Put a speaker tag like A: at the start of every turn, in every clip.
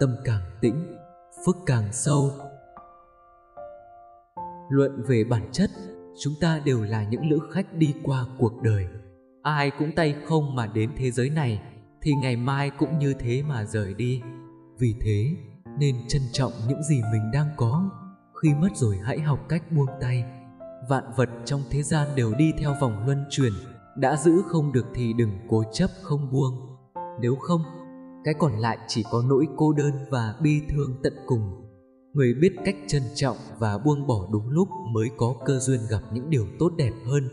A: tâm càng tĩnh, phước càng sâu. Luận về bản chất, chúng ta đều là những lữ khách đi qua cuộc đời. Ai cũng tay không mà đến thế giới này, thì ngày mai cũng như thế mà rời đi. Vì thế, nên trân trọng những gì mình đang có. Khi mất rồi hãy học cách buông tay. Vạn vật trong thế gian đều đi theo vòng luân chuyển, đã giữ không được thì đừng cố chấp không buông. Nếu không, cái còn lại chỉ có nỗi cô đơn và bi thương tận cùng. Người biết cách trân trọng và buông bỏ đúng lúc mới có cơ duyên gặp những điều tốt đẹp hơn.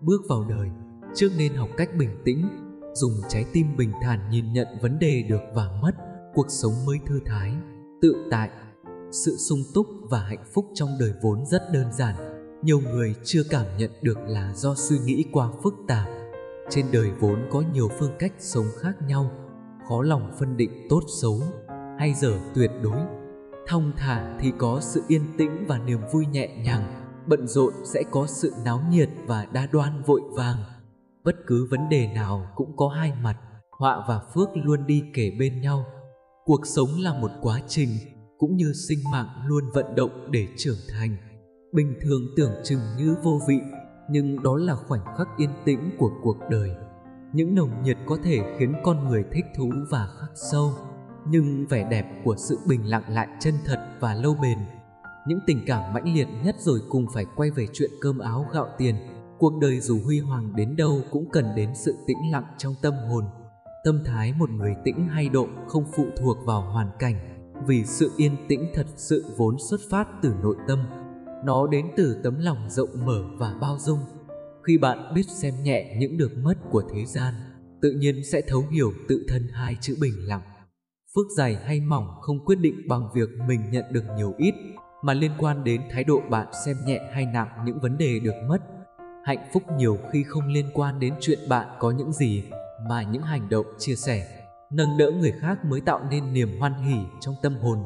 A: Bước vào đời, trước nên học cách bình tĩnh, dùng trái tim bình thản nhìn nhận vấn đề được và mất, cuộc sống mới thư thái, tự tại. Sự sung túc và hạnh phúc trong đời vốn rất đơn giản, nhiều người chưa cảm nhận được là do suy nghĩ quá phức tạp. Trên đời vốn có nhiều phương cách sống khác nhau, khó lòng phân định tốt xấu hay dở tuyệt đối. Thong thả thì có sự yên tĩnh và niềm vui nhẹ nhàng, bận rộn sẽ có sự náo nhiệt và đa đoan vội vàng. Bất cứ vấn đề nào cũng có hai mặt, họa và phước luôn đi kể bên nhau. Cuộc sống là một quá trình, cũng như sinh mạng luôn vận động để trưởng thành. Bình thường tưởng chừng như vô vị, nhưng đó là khoảnh khắc yên tĩnh của cuộc đời. Những nồng nhiệt có thể khiến con người thích thú và khắc sâu, nhưng vẻ đẹp của sự bình lặng lại chân thật và lâu bền. Những tình cảm mãnh liệt nhất rồi cùng phải quay về chuyện cơm áo gạo tiền. Cuộc đời dù huy hoàng đến đâu cũng cần đến sự tĩnh lặng trong tâm hồn. Tâm thái một người tĩnh hay độ không phụ thuộc vào hoàn cảnh, vì sự yên tĩnh thật sự vốn xuất phát từ nội tâm. Nó đến từ tấm lòng rộng mở và bao dung. Khi bạn biết xem nhẹ những được mất của thế gian, tự nhiên sẽ thấu hiểu tự thân hai chữ bình lặng. Phước dày hay mỏng không quyết định bằng việc mình nhận được nhiều ít, mà liên quan đến thái độ bạn xem nhẹ hay nặng những vấn đề được mất. Hạnh phúc nhiều khi không liên quan đến chuyện bạn có những gì, mà những hành động chia sẻ, nâng đỡ người khác mới tạo nên niềm hoan hỉ trong tâm hồn.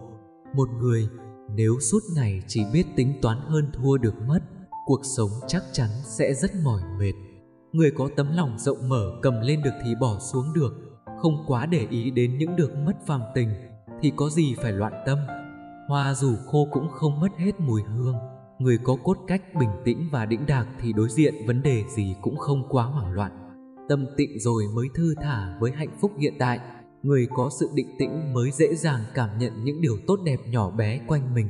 A: Một người nếu suốt ngày chỉ biết tính toán hơn thua được mất, cuộc sống chắc chắn sẽ rất mỏi mệt. Người có tấm lòng rộng mở cầm lên được thì bỏ xuống được, không quá để ý đến những được mất phàm tình thì có gì phải loạn tâm. Hoa dù khô cũng không mất hết mùi hương. Người có cốt cách bình tĩnh và đĩnh đạc thì đối diện vấn đề gì cũng không quá hoảng loạn. Tâm tịnh rồi mới thư thả với hạnh phúc hiện tại. Người có sự định tĩnh mới dễ dàng cảm nhận những điều tốt đẹp nhỏ bé quanh mình